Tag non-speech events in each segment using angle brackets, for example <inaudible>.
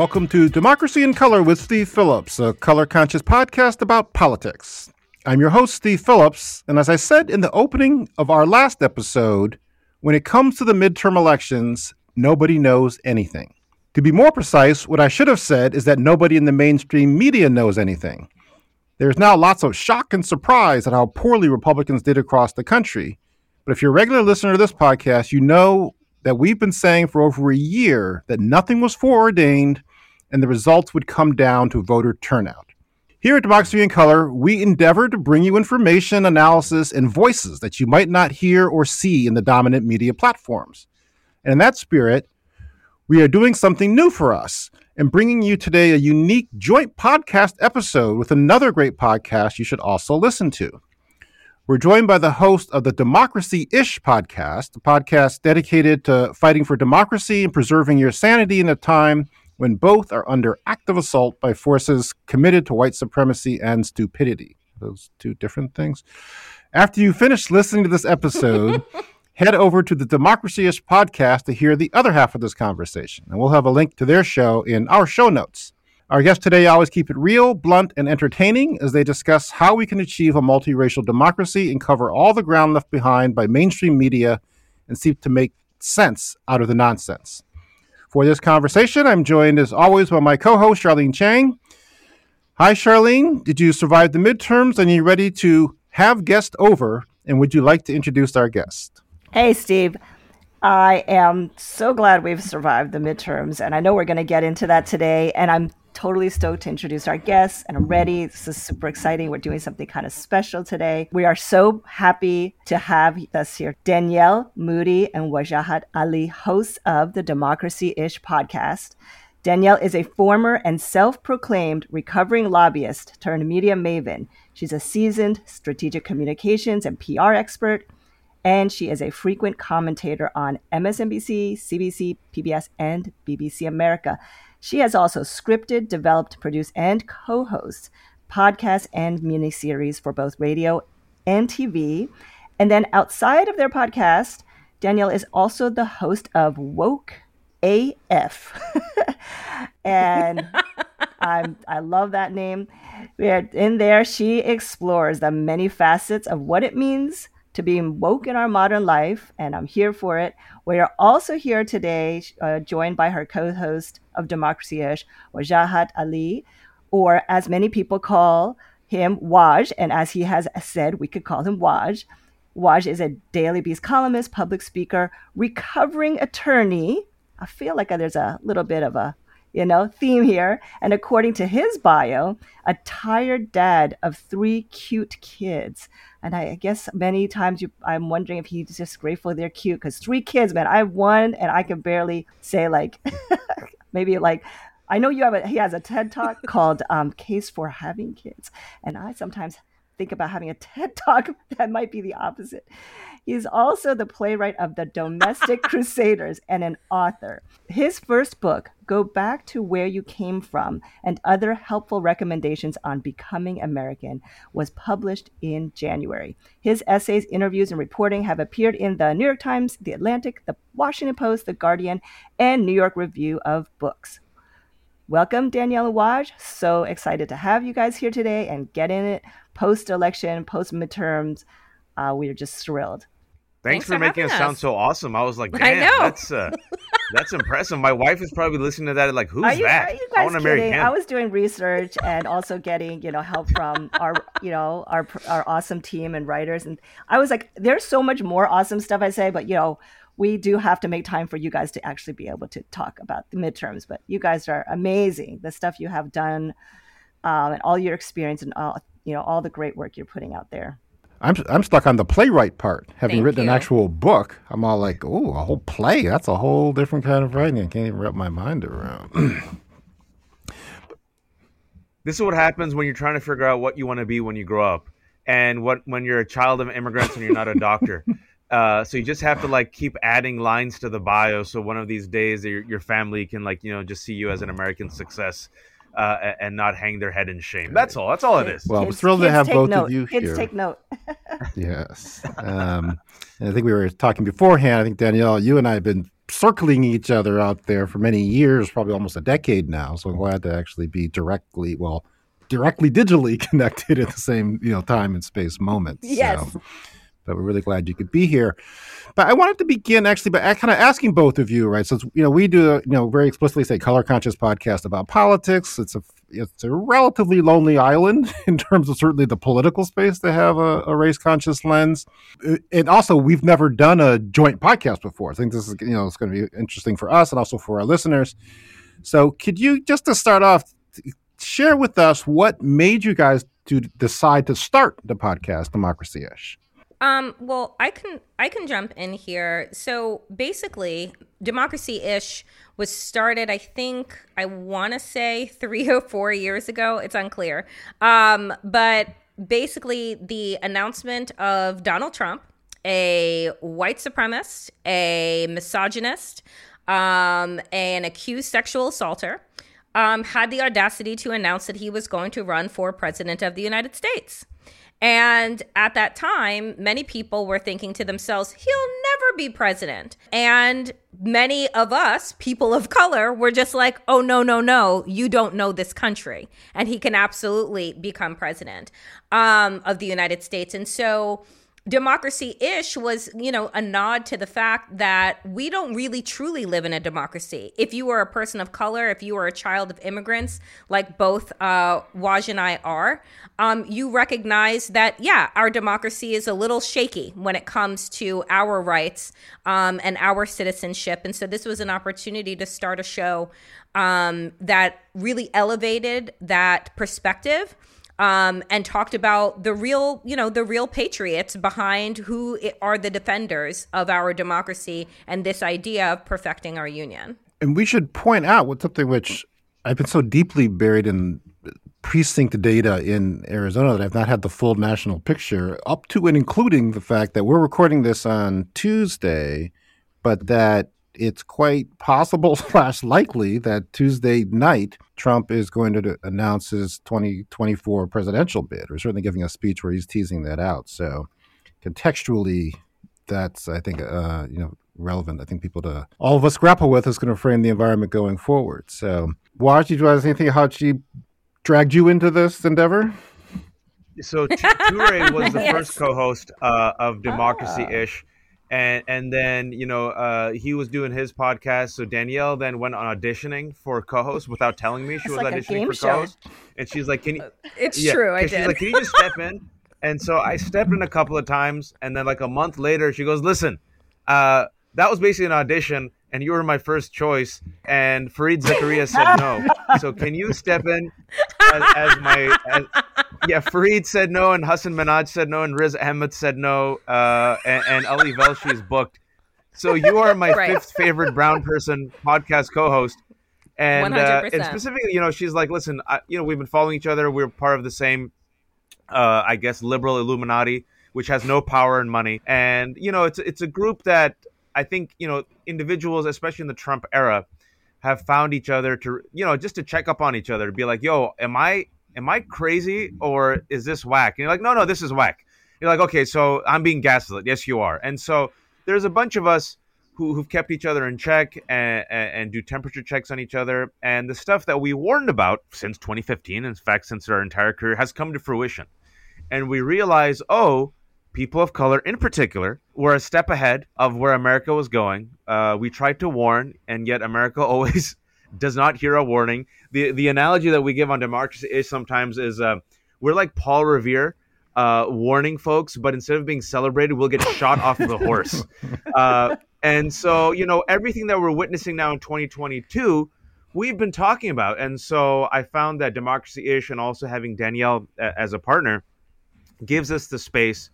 Welcome to Democracy in Color with Steve Phillips, a color conscious podcast about politics. I'm your host, Steve Phillips, and as I said in the opening of our last episode, when it comes to the midterm elections, nobody knows anything. To be more precise, what I should have said is that nobody in the mainstream media knows anything. There's now lots of shock and surprise at how poorly Republicans did across the country. But if you're a regular listener to this podcast, you know that we've been saying for over a year that nothing was foreordained and the results would come down to voter turnout. Here at Democracy in Color, we endeavor to bring you information, analysis, and voices that you might not hear or see in the dominant media platforms. And in that spirit, we are doing something new for us and bringing you today a unique joint podcast episode with another great podcast you should also listen to. We're joined by the host of the Democracy Ish podcast, a podcast dedicated to fighting for democracy and preserving your sanity in a time when both are under active assault by forces committed to white supremacy and stupidity. Those two different things. After you finish listening to this episode, <laughs> head over to the Democracy Ish podcast to hear the other half of this conversation. And we'll have a link to their show in our show notes. Our guests today always keep it real, blunt, and entertaining as they discuss how we can achieve a multiracial democracy and cover all the ground left behind by mainstream media and seek to make sense out of the nonsense. For this conversation, I'm joined as always by my co host, Charlene Chang. Hi, Charlene. Did you survive the midterms and are you ready to have guests over? And would you like to introduce our guest? Hey, Steve. I am so glad we've survived the midterms, and I know we're going to get into that today. And I'm totally stoked to introduce our guests and I'm ready. This is super exciting. We're doing something kind of special today. We are so happy to have us here Danielle Moodie and Wajahat Ali, hosts of the Democracy Ish podcast. Danielle is a former and self proclaimed recovering lobbyist turned media maven. She's a seasoned strategic communications and PR expert, and she is a frequent commentator on MSNBC, CBC, PBS, and BBC America. She has also scripted, developed, produced, and co hosts podcasts and miniseries for both radio and TV. And then outside of their podcast, Danielle is also the host of Woke AF. <laughs> and I'm, I love that name. In there, she explores the many facets of what it means to being woke in our modern life, and I'm here for it. We are also here today, uh, joined by her co host of Democracy Ish, Wajahat Ali, or as many people call him, Waj. And as he has said, we could call him Waj. Waj is a Daily Beast columnist, public speaker, recovering attorney. I feel like there's a little bit of a you know, theme here. And according to his bio, a tired dad of three cute kids. And I guess many times you, I'm wondering if he's just grateful they're cute because three kids, man. I have one, and I can barely say like, <laughs> maybe like. I know you have a. He has a TED talk <laughs> called um, "Case for Having Kids," and I sometimes think about having a TED talk <laughs> that might be the opposite. He's also the playwright of The Domestic <laughs> Crusaders and an author. His first book, Go Back to Where You Came From, and other helpful recommendations on becoming American, was published in January. His essays, interviews, and reporting have appeared in the New York Times, The Atlantic, The Washington Post, The Guardian, and New York Review of Books. Welcome, Danielle and Waj. So excited to have you guys here today and get in it post election, post midterms. Uh, we are just thrilled. Thanks, Thanks for, for making us, sound so awesome. I was like, damn, that's uh, that's impressive. My wife is probably listening to that like, who's are you, that? Are you guys I kidding? I was doing research and also getting you know help from our you know our our awesome team and writers, and I was like, there's so much more awesome stuff I say, but you know we do have to make time for you guys to actually be able to talk about the midterms. But you guys are amazing. The stuff you have done um, and all your experience and all you know all the great work you're putting out there. I'm I'm stuck on the playwright part. Having Thank written you. an actual book, I'm all like, oh, a whole play. That's a whole different kind of writing. I can't even wrap my mind around. <clears throat> this is what happens when you're trying to figure out what you want to be when you grow up, and what when you're a child of immigrants and you're not a doctor. <laughs> Uh, so you just have to like keep adding lines to the bio, so one of these days your, your family can like you know just see you as an American success. uh, and not hang their head in shame. That's all. That's all it is. Well, we're thrilled to have both note. of you kids here. take note. <laughs> yes. Um, and I think we were talking beforehand. I think Danielle, you and I have been circling each other out there for many years, probably almost a decade now. So I'm glad to actually be directly, well, directly digitally <laughs> connected at the same you know time and space moment. Yes. So, but we're really glad you could be here. But I wanted to begin actually by kind of asking both of you, right? So you know, we do you know very explicitly say color conscious podcast about politics. It's a it's a relatively lonely island <laughs> in terms of certainly the political space to have a, a race conscious lens. Uh, and also, we've never done a joint podcast before. I think this is you know it's going to be interesting for us and also for our listeners. So, could you just to start off share with us what made you guys to decide to start the podcast Democracy Ish? Um, well, I can I can jump in here. So basically, Democracy Ish was started. I think I want to say three or four years ago. It's unclear. Um, but basically, the announcement of Donald Trump, a white supremacist, a misogynist, um, an accused sexual assaulter, um, had the audacity to announce that he was going to run for president of the United States. And at that time, many people were thinking to themselves, he'll never be president. And many of us, people of color, were just like, oh, no, no, no, you don't know this country. And he can absolutely become president um, of the United States. And so, democracy ish was, you know, a nod to the fact that we don't really truly live in a democracy. If you are a person of color, if you are a child of immigrants, like both uh, Waj and I are, um, you recognize that, yeah, our democracy is a little shaky when it comes to our rights um, and our citizenship. And so this was an opportunity to start a show um, that really elevated that perspective um, and talked about the real, you know, the real patriots behind who are the defenders of our democracy and this idea of perfecting our union. And we should point out what something which I've been so deeply buried in precinct data in Arizona that I've not had the full national picture, up to and including the fact that we're recording this on Tuesday, but that it's quite possible <laughs> slash likely that Tuesday night Trump is going to announce his 2024 presidential bid, or certainly giving a speech where he's teasing that out. So contextually, that's I think uh, you know relevant. I think people to all of us grapple with is going to frame the environment going forward. So, Waj, did you have anything how she dragged you into this endeavor? So Toure was the <laughs> Yes. first co-host uh, of Democracy Ish, and and then you know uh, he was doing his podcast. So Danielle then went on auditioning for co-host without telling me she It's was like auditioning for show. co-host, and she's like, "Can you?" <laughs> It's Yeah, true, I did. She's like, "Can you just step in?" <laughs> And so I stepped in a couple of times, and then like a month later, she goes, "Listen, uh, that was basically an audition, and you were my first choice." And Fareed Zakaria said no. <laughs> So can you step in as, as my? As, yeah, Fareed said no, and Hasan Minhaj said no, and Riz Ahmed said no, uh, and, and Ali Velshi is booked. So you are my Right. fifth favorite brown person podcast co-host. And, uh, and specifically, you know, she's like, listen, I, you know, we've been following each other. We're part of the same uh, I guess, liberal Illuminati, which has no power and money. And you know, it's it's a group that I think you know individuals, especially in the Trump era, have found each other to you know just to check up on each other to be like, yo, am I am I crazy or is this whack? And you're like, no, no, this is whack. You're like, okay, so I'm being gaslit. Yes, you are. And so there's a bunch of us who, who've kept each other in check and, and, and do temperature checks on each other. And the stuff that we warned about since 2015, in fact, since our entire career, has come to fruition. And we realize, oh, people of color in particular were a step ahead of where America was going. Uh, we tried to warn, and yet America <laughs> always does not hear a warning. The the analogy that we give on democracy is sometimes is uh, we're like Paul Revere. Uh, warning folks, but instead of being celebrated, we'll get shot off the <laughs> horse. Uh, and so, you know, everything that we're witnessing now in 2022, we've been talking about. And so I found that Democracy Ish and also having Danielle a- as a partner gives us the space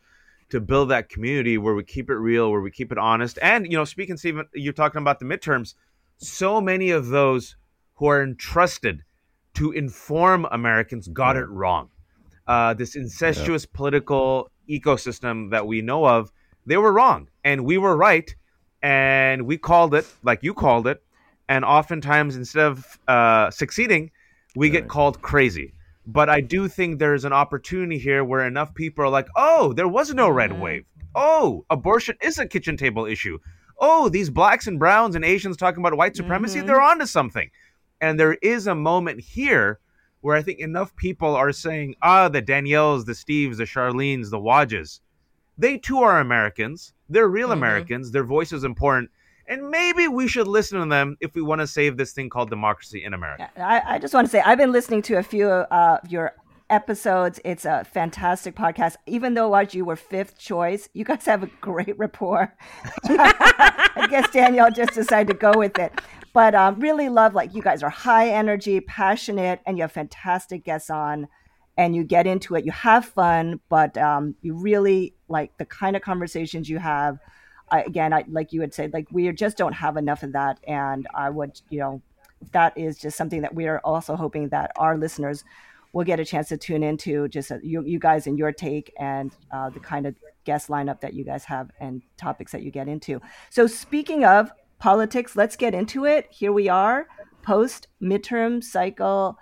to build that community where we keep it real, where we keep it honest. And, you know, speaking, Stephen, you're talking about the midterms. So many of those who are entrusted to inform Americans got it wrong. Uh, this incestuous political ecosystem that we know of, they were wrong. And we were right. And we called it, like you called it. And oftentimes, instead of uh, succeeding, we get called crazy. But I do think there's an opportunity here where enough people are like, oh, there was no red Mm-hmm. wave. Oh, abortion is a kitchen table issue. Oh, these blacks and browns and Asians talking about white supremacy, Mm-hmm. they're onto something. And there is a moment here where I think enough people are saying, ah, the Danielles, the Steves, the Charlene's, the Wadges, they too are Americans. They're real Americans. Their voice is important. And maybe we should listen to them if we want to save this thing called democracy in America. I, I just want to say I've been listening to a few uh, of your episodes. It's a fantastic podcast. Even though Waj, you were fifth choice, you guys have a great <laughs> rapport. I guess Danielle just decided to go with it. But um, really love like you guys are high energy, passionate, and you have fantastic guests on. And you get into it, you have fun, but um, you really like the kind of conversations you have. I, again, I, like you had said, like we just don't have enough of that. And I would, you know, that is just something that we are also hoping that our listeners will get a chance to tune into just uh, you, you guys and your take and uh, the kind of guest lineup that you guys have and topics that you get into. So speaking of politics, let's get into it. Here we are, post midterm cycle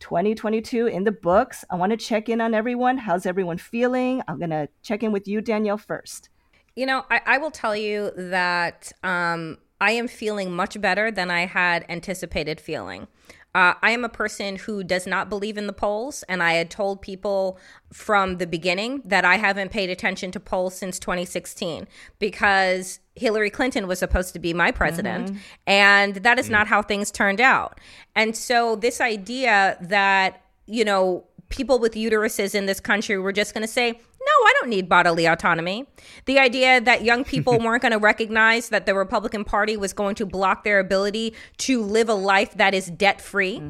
2022 in the books. I want to check in on everyone. How's everyone feeling? I'm going to check in with you, Danielle, first. You know, I, I will tell you that um, I am feeling much better than I had anticipated feeling. Uh, I am a person who does not believe in the polls, and I had told people from the beginning that I haven't paid attention to polls since 2016 because Hillary Clinton was supposed to be my president, and that is not how things turned out. And so, this idea that, you know, people with uteruses in this country were just going to say, I don't need bodily autonomy. The idea that young people <laughs> weren't going to recognize that the Republican Party was going to block their ability to live a life that is debt free.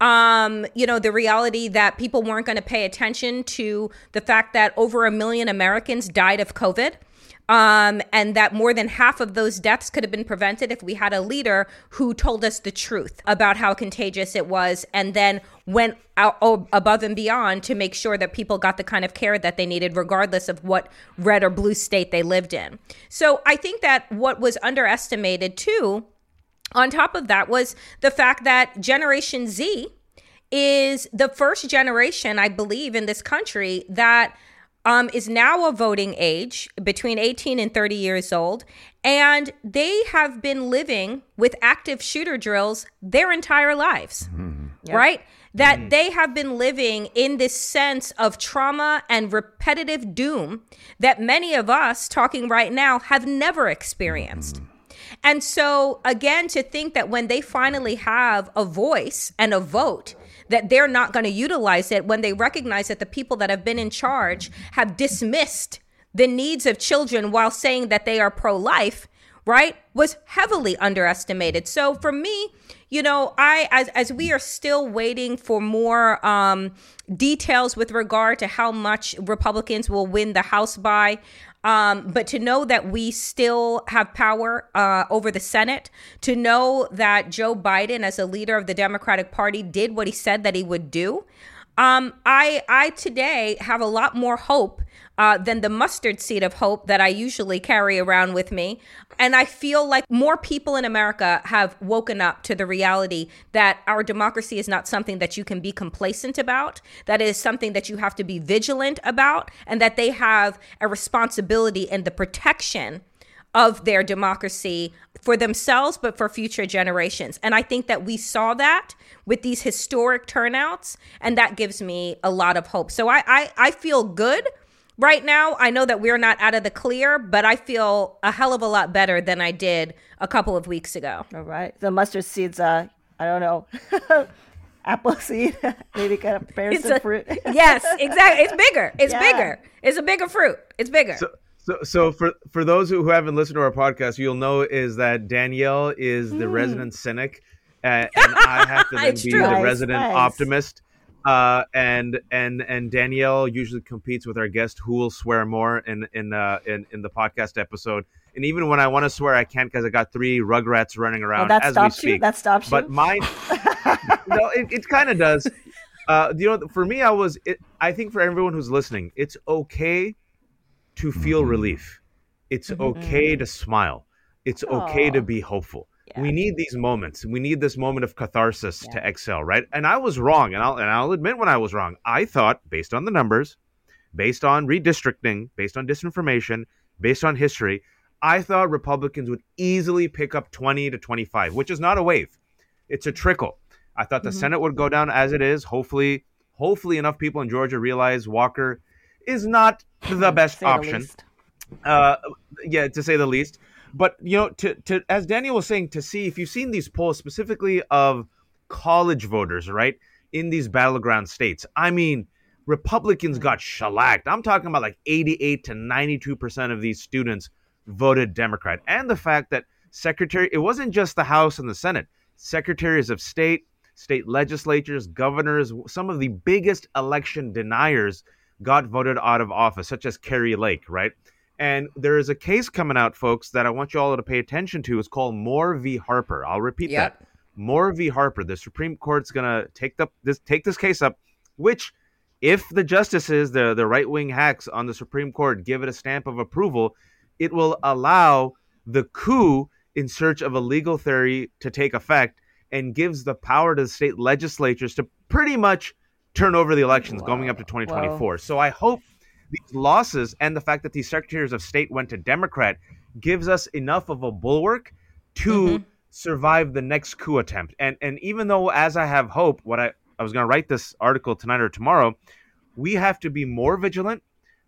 Um, you know, the reality that people weren't going to pay attention to the fact that over a million Americans died of COVID. Um, and that more than half of those deaths could have been prevented if we had a leader who told us the truth about how contagious it was and then went out oh, above and beyond to make sure that people got the kind of care that they needed, regardless of what red or blue state they lived in. So I think that what was underestimated too, on top of that, was the fact that Generation Z is the first generation, I believe, in this country that um, is now a voting age between 18 and 30 years old. And they have been living with active shooter drills their entire lives, mm-hmm. right? That mm-hmm. they have been living in this sense of trauma and repetitive doom that many of us talking right now have never experienced. Mm-hmm. And so, again, to think that when they finally have a voice and a vote, that they're not going to utilize it when they recognize that the people that have been in charge have dismissed the needs of children while saying that they are pro life, right, was heavily underestimated. So for me, you know, I as as we are still waiting for more um, details with regard to how much Republicans will win the House by, um, but to know that we still have power uh, over the Senate, to know that Joe Biden, as a leader of the Democratic Party, did what he said that he would do. Um, I I today have a lot more hope uh, than the mustard seed of hope that I usually carry around with me, and I feel like more people in America have woken up to the reality that our democracy is not something that you can be complacent about. That is something that you have to be vigilant about, and that they have a responsibility in the protection of their democracy for themselves, but for future generations. And I think that we saw that with these historic turnouts, and that gives me a lot of hope. So I, I, I feel good right now. I know that we're not out of the clear, but I feel a hell of a lot better than I did a couple of weeks ago. All right. The mustard seeds, uh, I don't know, <laughs> apple seed, <laughs> maybe kind of bear It's some a- fruit. <laughs> yes, exactly. It's bigger. It's Yeah. bigger. It's a bigger fruit. It's bigger. So, so, so for for those who, who haven't listened to our podcast, you'll know is that Danielle is the resident cynic, uh, and I have to then be true. the Nice, resident nice. optimist. Uh, and and and Danielle usually competes with our guest who will swear more in in uh, in, in the podcast episode. And even when I want to swear, I can't because I got three Rugrats running around that as we stops you? That stops but you? But mine <laughs> no it, it kind of does. Uh you know for me i was it, i think for everyone who's listening it's okay to feel relief. It's okay to smile. It's okay to be hopeful Yeah. We need these moments. We need this moment of catharsis yeah. to excel, right? And I was wrong, and I'll and I'll admit when I was wrong. I thought, based on the numbers, based on redistricting, based on disinformation, based on history, I thought Republicans would easily pick up 20 to 25, which is not a wave. It's a trickle. I thought the mm-hmm. Senate would go down as it is. Hopefully, hopefully enough people in Georgia realize Walker is not the best option. The uh, yeah, to say the least. But you know, to to as Daniel was saying, to see if you've seen these polls specifically of college voters, right, in these battleground states. I mean, Republicans hmm. got shellacked. I'm talking about like 88 to 92 percent of these students voted Democrat, and the fact that secretary, it wasn't just the House and the Senate, secretaries of state, state legislatures, governors, some of the biggest election deniers got voted out of office, such as Kari Lake, right? And there is a case coming out, folks, that I want you all to pay attention to. It's called Moore v. Harper. I'll repeat yep. that. Moore v. Harper. The Supreme Court's gonna take the this take this case up, which if the justices, the, the right wing hacks on the Supreme Court, give it a stamp of approval, it will allow the coup in search of a legal theory to take effect and gives the power to the state legislatures to pretty much turn over the elections going up to 2024. Wow. So I hope these losses and the fact that these secretaries of state went to Democrat gives us enough of a bulwark to mm-hmm. survive the next coup attempt. And and even though as I have hope, what I I was going to write this article tonight or tomorrow. We have to be more vigilant.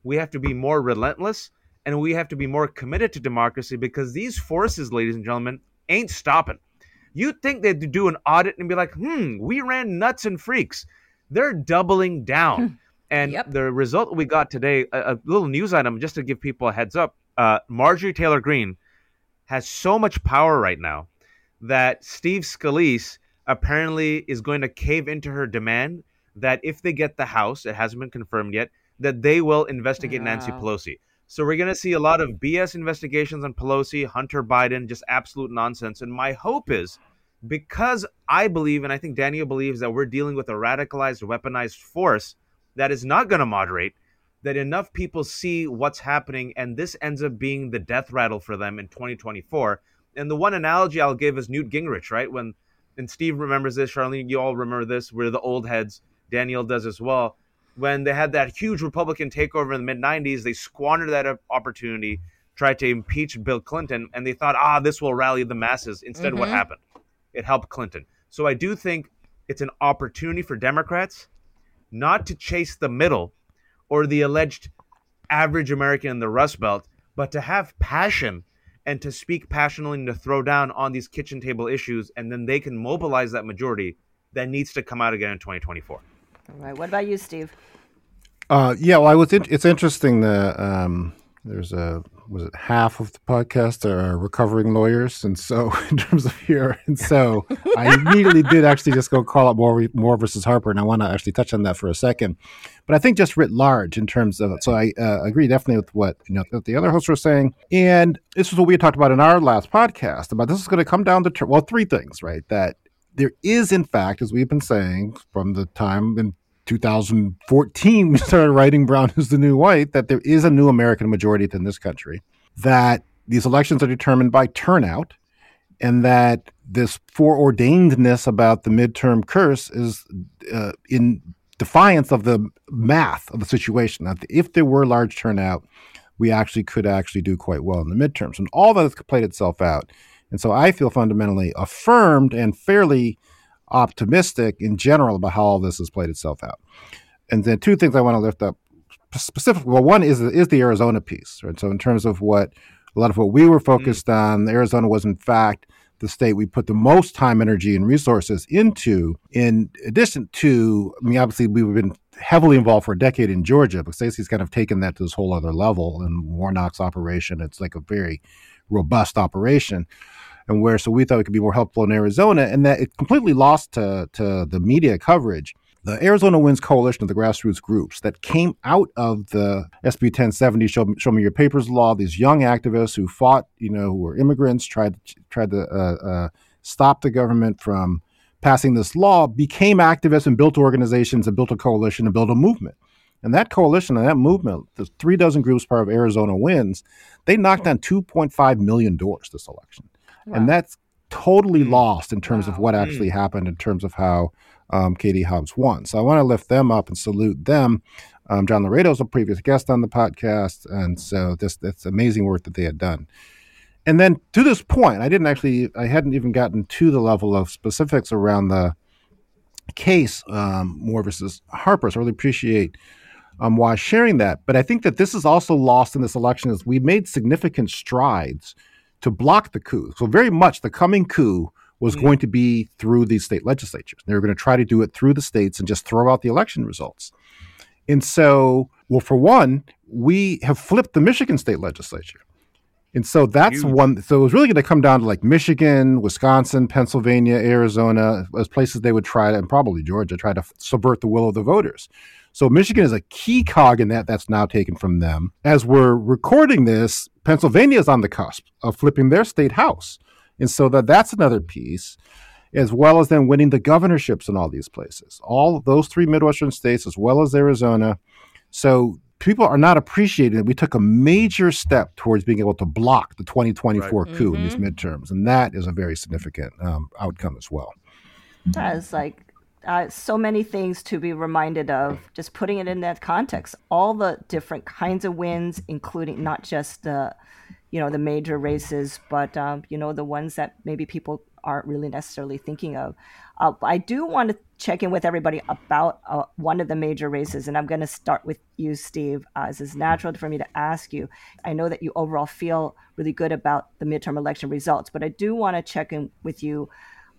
We have to be more relentless. And we have to be more committed to democracy because these forces, ladies and gentlemen, ain't stopping. You'd think they'd do an audit and be like, hmm, we ran nuts and freaks. They're doubling down. <laughs> And yep. the result we got today, a, a, little news item just to give people a heads up uh, Marjorie Taylor Greene has so much power right now that Steve Scalise apparently is going to cave into her demand that if they get the House, it hasn't been confirmed yet, that they will investigate wow. Nancy Pelosi. So we're going to see a lot of BS investigations on Pelosi, Hunter Biden, just absolute nonsense. And my hope is because I believe, and I think Daniel believes, that we're dealing with a radicalized, weaponized force that is not going to moderate, that enough people see what's happening, and this ends up being the death rattle for them in 2024. And the one analogy I'll give is Newt Gingrich, right? When and Steve remembers this, Charlene, you all remember this. We're the old heads. Daniel does as well. When they had that huge Republican takeover in the mid 90s, they squandered that opportunity, tried to impeach Bill Clinton, and they thought, ah, this will rally the masses. Instead, mm-hmm. what happened? It helped Clinton. So I do think it's an opportunity for Democrats not to chase the middle or the alleged average American in the Rust Belt, but to have passion and to speak passionately and to throw down on these kitchen table issues, and then they can mobilize that majority that needs to come out again in 2024. All right. What about you, Steve? Uh, yeah, well, I was. In, it's interesting that um, there's a was it half of the podcast are recovering lawyers, and so <laughs> in terms of here, and so I immediately did actually just go call up Moore Moore versus Harper, and I want to actually touch on that for a second. But I think just writ large in terms of so I uh, agree definitely with what you know what the other hosts were saying, and this is what we talked about in our last podcast about this is going to come down to ter- well three things, right? That there is in fact, as we've been saying from the time in 2014 we started writing Brown is the New White that there is a new American majority in this country, that these elections are determined by turnout, and that this foreordainedness about the midterm curse is uh, in defiance of the math of the situation. That if there were large turnout, we actually could actually do quite well in the midterms, and all that has played itself out. And so I feel fundamentally affirmed and fairly optimistic in general about how all this has played itself out. And then two things I want to lift up specifically. Well, one is is the Arizona piece, right? So in terms of what a lot of what we were focused mm. on, Arizona was in fact the state we put the most time, energy, and resources into. In addition to, I mean, obviously we've been heavily involved for a decade in Georgia, but Stacey's kind of taken that to this whole other level. In Warnock's operation, it's like a very robust operation and where so we thought it could be more helpful in Arizona, and that it completely lost to to the media coverage. The Arizona Wins Coalition of the grassroots groups that came out of the SB 1070 Show, Show Me Your Papers law, these young activists who fought, you know, who were immigrants, tried tried to uh, uh, stop the government from passing this law, became activists and built organizations and built a coalition and built a movement. And that coalition and that movement, the three dozen groups part of Arizona Wins, they knocked on 2.5 million doors this election. Wow. And that's totally lost in terms wow. of what actually mm. happened in terms of how um, Katie Hobbs won. So I want to lift them up and salute them. Um, John Laredo is a previous guest on the podcast, and so this that's amazing work that they had done. And then to this point, I didn't actually, I hadn't even gotten to the level of specifics around the case, um, Moore versus Harper. So I really appreciate um, Waj sharing that. But I think that this is also lost in this election is we made significant strides to block the coup. So very much the coming coup was mm-hmm. going to be through these state legislatures. They were going to try to do it through the states and just throw out the election results. And so, well, for one, we have flipped the Michigan state legislature. And so that's Huge. one. So it was really going to come down to like Michigan, Wisconsin, Pennsylvania, Arizona, as places they would try to, and probably Georgia, try to subvert the will of the voters. So Michigan is a key cog in that. That's now taken from them. As we're recording this, Pennsylvania is on the cusp of flipping their state house, and so that that's another piece, as well as then winning the governorships in all these places. All those three Midwestern states, as well as Arizona. So people are not appreciating that we took a major step towards being able to block the 2024 right. coup mm-hmm. in these mm-hmm. midterms, and that is a very significant um, outcome as well. That is like uh, so many things to be reminded of. Just putting it in that context, all the different kinds of wins, including not just the, you know, the major races, but um, you know the ones that maybe people aren't really necessarily thinking of. Uh, I do want to check in with everybody about uh, one of the major races, and I'm going to start with you, Steve, uh, as is natural for me to ask you. I know that you overall feel really good about the midterm election results, but I do want to check in with you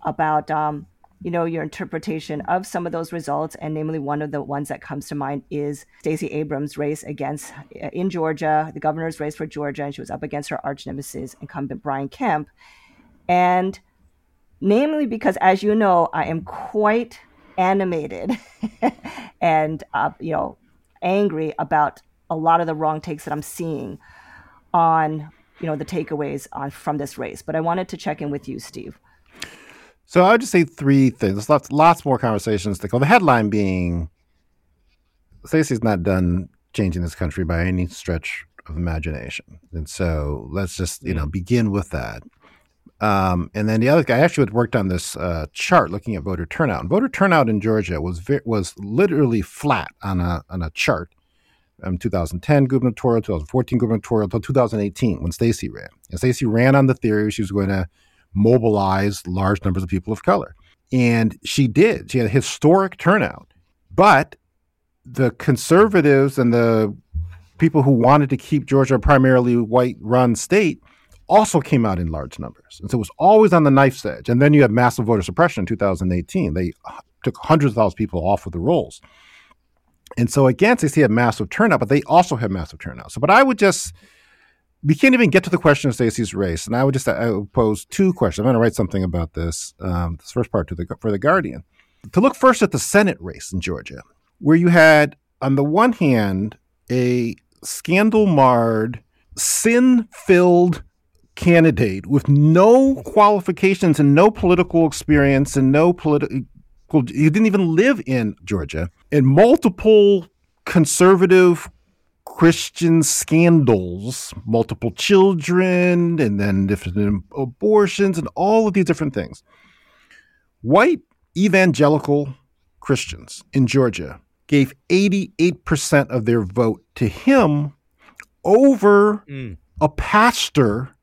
about, um, you know, your interpretation of some of those results, and namely one of the ones that comes to mind is Stacey Abrams' race against uh, in Georgia, the governor's race for Georgia, and she was up against her arch nemesis, incumbent Brian Kemp, and namely because, as you know, I am quite animated <laughs> and uh, you know angry about a lot of the wrong takes that I'm seeing on you know the takeaways on from this race. But I wanted to check in with you, Steve. So I would just say three things. There's lots, lots more conversations to go. The headline being Stacey's not done changing this country by any stretch of imagination. And so let's just, you know, begin with that. Um, and then the other guy actually had worked on this uh, chart looking at voter turnout. And voter turnout in Georgia was was literally flat on a on a chart. Um, 2010 gubernatorial, 2014 gubernatorial, until 2018 when Stacey ran. And Stacey ran on the theory she was going to mobilize large numbers of people of color, and she did. She had a historic turnout, but the conservatives and the people who wanted to keep Georgia a primarily white-run state also came out in large numbers. And so it was always on the knife's edge. And then you had massive voter suppression in 2018. They took hundreds of thousands of people off of the rolls. And so again, they see a massive turnout, but they also have massive turnout. So, but I would just, we can't even get to the question of Stacey's race. And I would just I would pose two questions. I'm going to write something about this, um, this first part to the, for The Guardian. To look first at the Senate race in Georgia, where you had, on the one hand, a scandal marred, sin filled candidate with no qualifications and no political experience and no political he didn't even live in Georgia and multiple conservative Christian scandals, multiple children, and then different abortions, and all of these different things. White evangelical Christians in Georgia gave 88% of their vote to him over mm. a pastor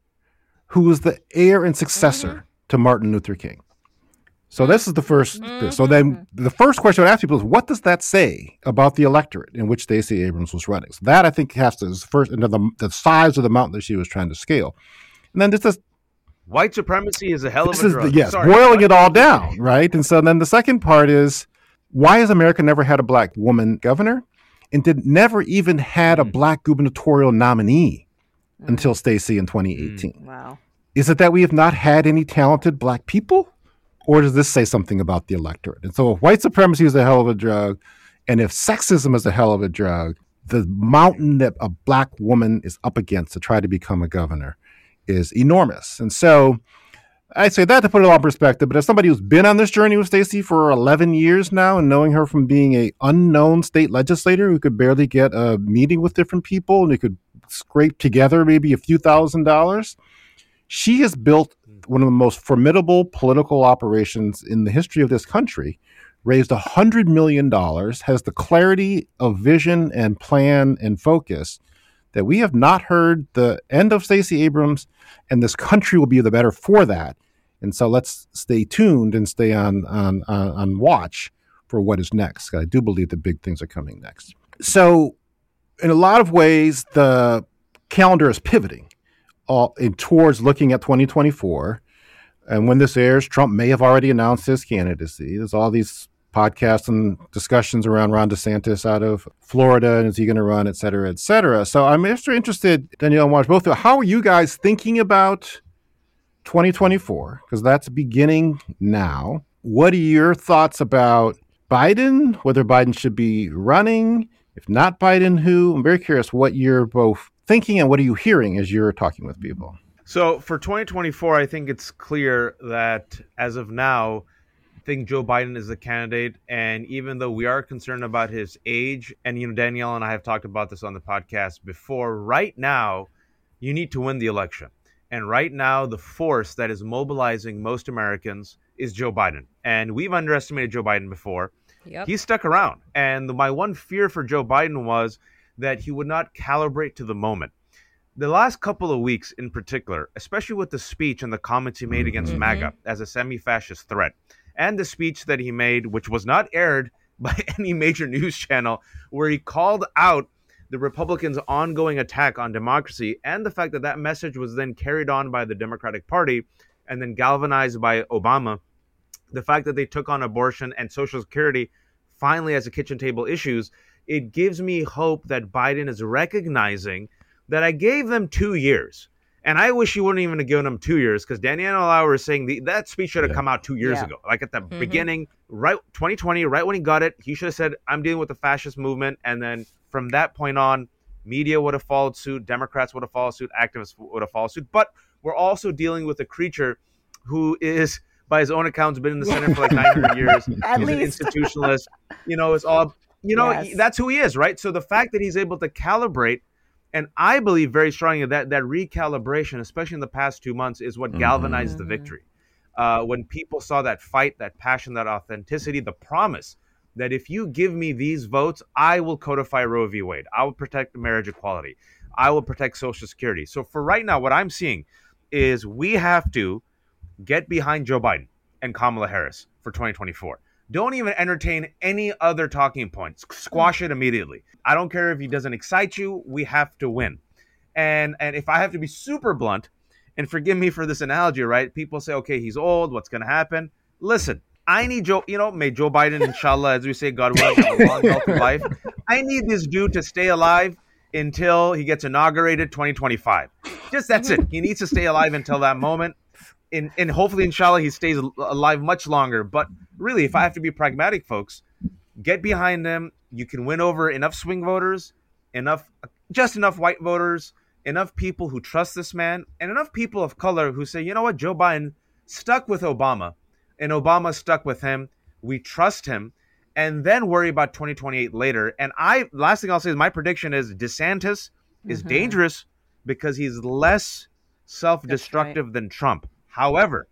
who was the heir and successor mm-hmm. to Martin Luther King. So this is the 1st mm-hmm. So then the first question I would ask people is, what does that say about the electorate in which Stacey Abrams was running? So that I think has to is first into the, the size of the mountain that she was trying to scale. And then this is white supremacy is a hell of a drug. The, yes, Sorry, boiling it all down, right? And so then the second part is, why has America never had a black woman governor, and did never even had a mm. black gubernatorial nominee? mm. until Stacey in 2018. Mm. Wow. Is it that we have not had any talented black people? Or does this say something about the electorate? And so if white supremacy is a hell of a drug, and if sexism is a hell of a drug, the mountain that a black woman is up against to try to become a governor is enormous. And so I say that to put it all in perspective, but as somebody who's been on this journey with Stacey for 11 years now and knowing her from being a unknown state legislator who could barely get a meeting with different people and who could scrape together maybe a few thousand dollars, she has built one of the most formidable political operations in the history of this country, raised $100 million, has the clarity of vision and plan and focus that we have not heard the end of Stacey Abrams, and this country will be the better for that. And so let's stay tuned and stay on on on, on watch for what is next. I do believe the big things are coming next. So, in a lot of ways, the calendar is pivoting all in, towards looking at 2024. And when this airs, Trump may have already announced his candidacy. There's all these podcasts and discussions around Ron DeSantis out of Florida and is he going to run, et cetera, et cetera. So I'm interested, Danielle and Waj, both of how are you guys thinking about 2024? Because that's beginning now. What are your thoughts about Biden, whether Biden should be running? If not Biden, who? I'm very curious what you're both thinking and what are you hearing as you're talking with people? So for 2024, I think it's clear that as of now, I think Joe Biden is the candidate. And even though we are concerned about his age, and you know, Danielle and I have talked about this on the podcast before, right now, you need to win the election. And right now, the force that is mobilizing most Americans is Joe Biden. And we've underestimated Joe Biden before. Yep. He stuck around. And my one fear for Joe Biden was that he would not calibrate to the moment. The last couple of weeks, in particular, especially with the speech and the comments he made against mm-hmm. MAGA as a semi fascist threat, and the speech that he made, which was not aired <laughs> by any major news channel, where he called out the Republicans' ongoing attack on democracy and the fact that that message was then carried on by the Democratic Party and then galvanized by Obama. The fact that they took on abortion and Social Security finally as a kitchen table issues, it gives me hope that Biden is recognizing that I gave them two years. And I wish you wouldn't even have given them two years because Danielle Lauer is saying the, that speech should have yeah. come out two years yeah. ago. Like at the mm-hmm. beginning, right 2020, right when he got it, he should have said, I'm dealing with the fascist movement. And then from that point on, media would have followed suit, Democrats would have followed suit, activists would have followed suit. But we're also dealing with a creature who is, by his own accounts, been in the Senate for like <laughs> 900 years. At he's least. an institutionalist. You know, it's all, you know, yes. that's who he is, right? So the fact that he's able to calibrate, and I believe very strongly that that recalibration, especially in the past two months, is what galvanized mm-hmm. the victory. Uh, when people saw that fight, that passion, that authenticity, the promise that if you give me these votes, I will codify Roe v. Wade. I will protect marriage equality. I will protect Social Security. So for right now, what I'm seeing is we have to get behind Joe Biden and Kamala Harris for 2024. Don't even entertain any other talking points. Squash it immediately. I don't care if he doesn't excite you. We have to win. And and if I have to be super blunt, and forgive me for this analogy, right? People say, okay, he's old. What's going to happen? Listen, I need Joe, you know, may Joe Biden, inshallah, as we say, God willing, a long, healthy <laughs> life. I need this dude to stay alive until he gets inaugurated 2025. Just that's it. He needs to stay alive until that moment. And, and hopefully, inshallah, he stays alive much longer. But really, if I have to be pragmatic, folks, get behind him. You can win over enough swing voters, enough, just enough white voters, enough people who trust this man, and enough people of color who say, you know what, Joe Biden stuck with Obama and Obama stuck with him. We trust him, and then worry about 2028 later. And I, last thing I'll say is my prediction is DeSantis is mm-hmm. dangerous because he's less self-destructive right. than Trump. However,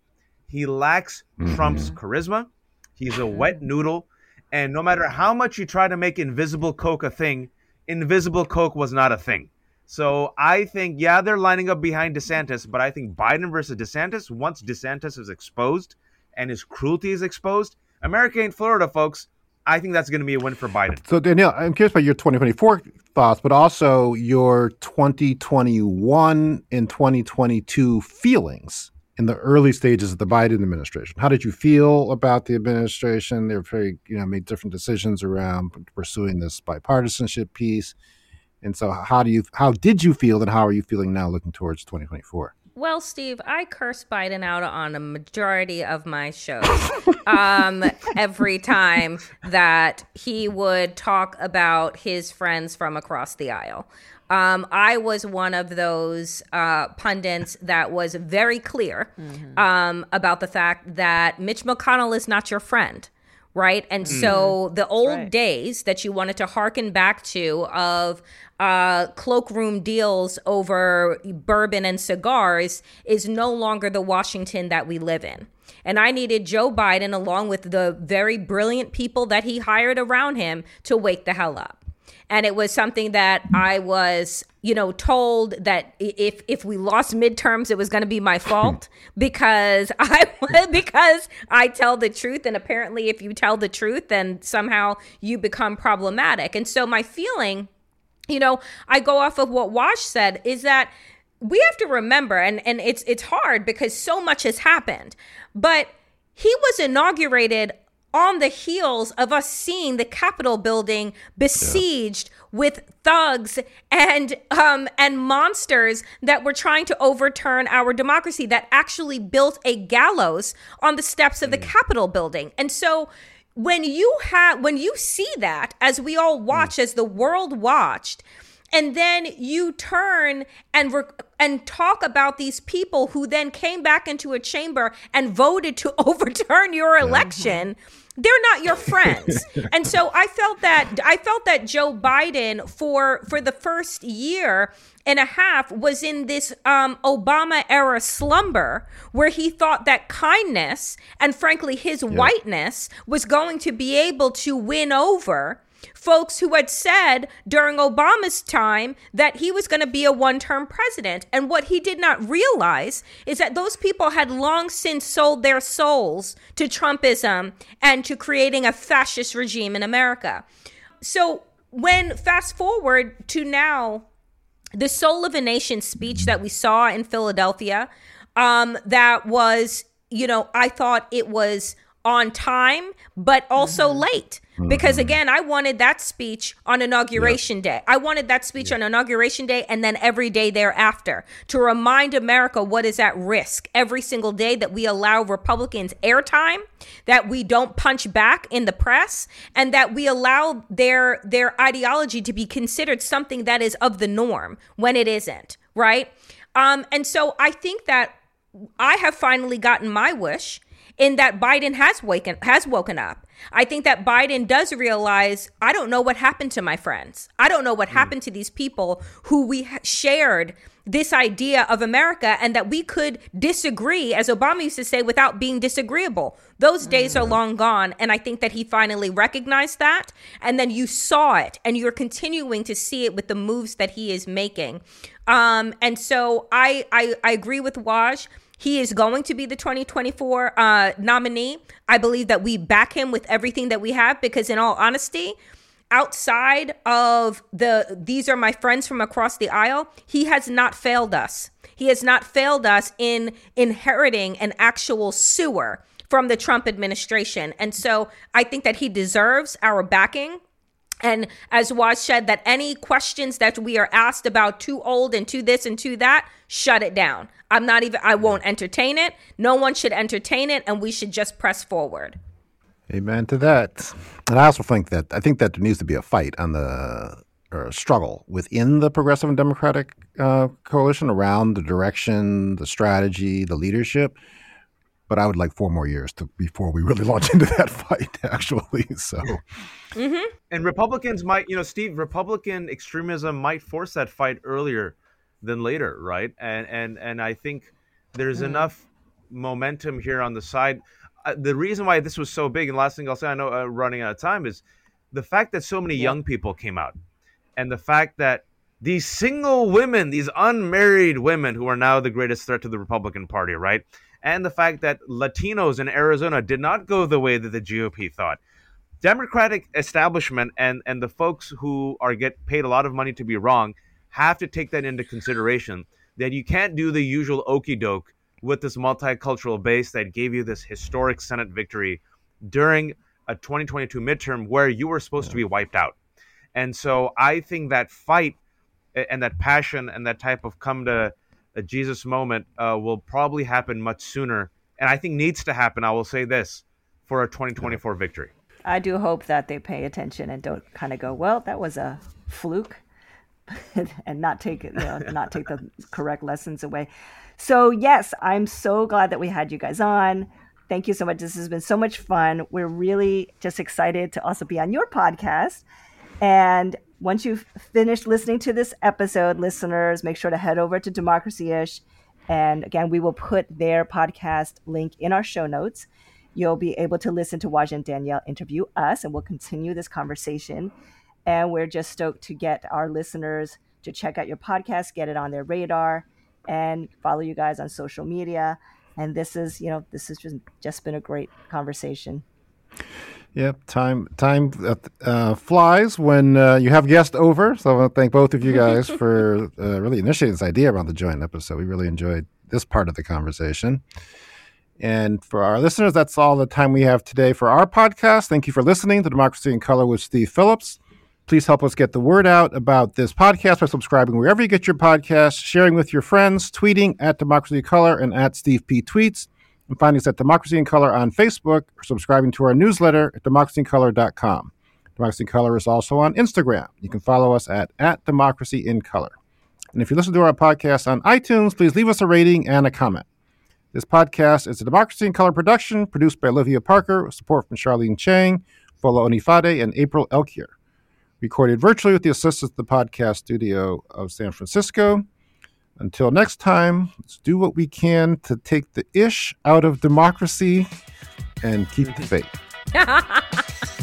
he lacks mm-hmm. Trump's charisma. He's a wet noodle, and no matter how much you try to make Invisible Coke a thing, Invisible Coke was not a thing. So I think, yeah, they're lining up behind DeSantis, but I think Biden versus DeSantis, once DeSantis is exposed, and his cruelty is exposed, America ain't Florida, folks. I think that's going to be a win for Biden. So, Danielle, I'm curious about your 2024 thoughts, but also your 2021 and 2022 feelings in the early stages of the Biden administration. How did you feel about the administration? They were very, you know, made different decisions around pursuing this bipartisanship piece. And so, how do you, how did you feel, and how are you feeling now, looking towards 2024? Well, Steve, I curse Biden out on a majority of my shows. <laughs> um, every time that he would talk about his friends from across the aisle. Um, I was one of those uh, pundits that was very clear mm-hmm. um, about the fact that Mitch McConnell is not your friend right? And mm. so the old right. days that you wanted to harken back to of uh, cloakroom deals over bourbon and cigars is no longer the Washington that we live in. And I needed Joe Biden, along with the very brilliant people that he hired around him, to wake the hell up and it was something that I was, you know, told that if if we lost midterms, it was going to be my <clears throat> fault because <laughs> I because I tell the truth, and apparently, if you tell the truth, then somehow you become problematic. And so, my feeling, you know, I go off of what Waj said is that we have to remember, and and it's it's hard because so much has happened, but he was inaugurated on the heels of us seeing the Capitol building besieged yeah. with thugs and um, and monsters that were trying to overturn our democracy that actually built a gallows on the steps of the mm. Capitol building. And so when you have when you see that as we all watch mm. as the world watched and then you turn and and talk about these people who then came back into a chamber and voted to <laughs> overturn your election. They're not your friends. <laughs> And so i felt that i felt that joe biden for for the first year and a half was in this um, Obama era slumber where he thought that kindness and frankly his yeah. whiteness was going to be able to win over folks who had said during Obama's time that he was going to be a one term president. And what he did not realize is that those people had long since sold their souls to Trumpism and to creating a fascist regime in America. So, when fast forward to now, the Soul of a Nation speech that we saw in Philadelphia, um, that was, you know, I thought it was on time, but also mm-hmm. late. Because mm-hmm. again, I wanted that speech on inauguration day. I wanted that speech on inauguration day and then every day thereafter to remind America what is at risk every single day that we allow Republicans airtime, that we don't punch back in the press, and that we allow their their ideology to be considered something that is of the norm when it isn't, right? Um, and so I think that I have finally gotten my wish in that Biden has waken has woken up. I think that Biden does realize I don't know what happened to my friends. I don't know what mm. happened to these people who we shared this idea of America and that we could disagree, as Obama used to say, without being disagreeable. Those days mm. are long gone. And I think that he finally recognized that. And then you saw it and you're continuing to see it with the moves that he is making. Um, and so I, I, I agree with Waj. He is going to be the 2024 uh, nominee. I believe that we back him with everything that we have because, in all honesty, outside of the these are my friends from across the aisle, he has not failed us. He has not failed us in inheriting an actual sewer from the Trump administration. And so I think that he deserves our backing. And as was said, that any questions that we are asked about too old and to this and to that, shut it down. I'm not even, I won't entertain it. No one should entertain it, and we should just press forward. Amen to that. And I also think that, I think that there needs to be a fight on the, or a struggle within the Progressive and Democratic uh, coalition around the direction, the strategy, the leadership. But I would like four more years to before we really <laughs> launch into that fight, <laughs> actually. So, mm-hmm. and Republicans might, you know, Steve, Republican extremism might force that fight earlier than later, right? And and and I think there's mm. enough momentum here on the side. Uh, the reason why this was so big, and last thing I'll say, I know uh, running out of time, is the fact that so many yeah. young people came out, and the fact that these single women, these unmarried women, who are now the greatest threat to the Republican Party, right? And the fact that Latinos in Arizona did not go the way that the GOP thought. Democratic establishment and and the folks who are get paid a lot of money to be wrong have to take that into consideration that you can't do the usual okey doke with this multicultural base that gave you this historic Senate victory during a 2022 midterm where you were supposed yeah. to be wiped out. And so I think that fight and that passion and that type of come to a Jesus moment uh, will probably happen much sooner. And I think needs to happen. I will say this for a 2024 victory. I do hope that they pay attention and don't kind of go, well, that was a fluke. <laughs> and not take you know, <laughs> not take the correct lessons away. So yes, I'm so glad that we had you guys on. thank you so much. This has been so much fun. We're really just excited to also be on your podcast. And once you've finished listening to this episode, listeners, make sure to head over to Democracy Ish. And again, we will put their podcast link in our show notes. You'll be able to listen to Waj and Danielle interview us, and we'll continue this conversation. And we're just stoked to get our listeners to check out your podcast, get it on their radar, and follow you guys on social media. And this is, you know, this has just, just been a great conversation. Yep, time time uh, uh, flies when uh, you have guests over. So I want to thank both of you guys for <laughs> uh, really initiating this idea around the joint episode. We really enjoyed this part of the conversation. And for our listeners, that's all the time we have today for our podcast. Thank you for listening to Democracy in Color with Steve Phillips. Please help us get the word out about this podcast by subscribing wherever you get your podcasts, sharing with your friends, tweeting at Democracy in Color and at Steve P. Tweets, and find us at Democracy in Color on Facebook or subscribing to our newsletter at democracyincolor.com. Democracy in Color is also on Instagram. You can follow us at, at Democracy in Color. And if you listen to our podcast on iTunes, please leave us a rating and a comment. This podcast is a Democracy in Color production produced by Olivia Parker with support from Charlene Chang, Fola Onifade, and April Elkier recorded virtually with the assistance of the podcast studio of San Francisco. Until next time, let's do what we can to take the ish out of democracy and keep the faith. <laughs>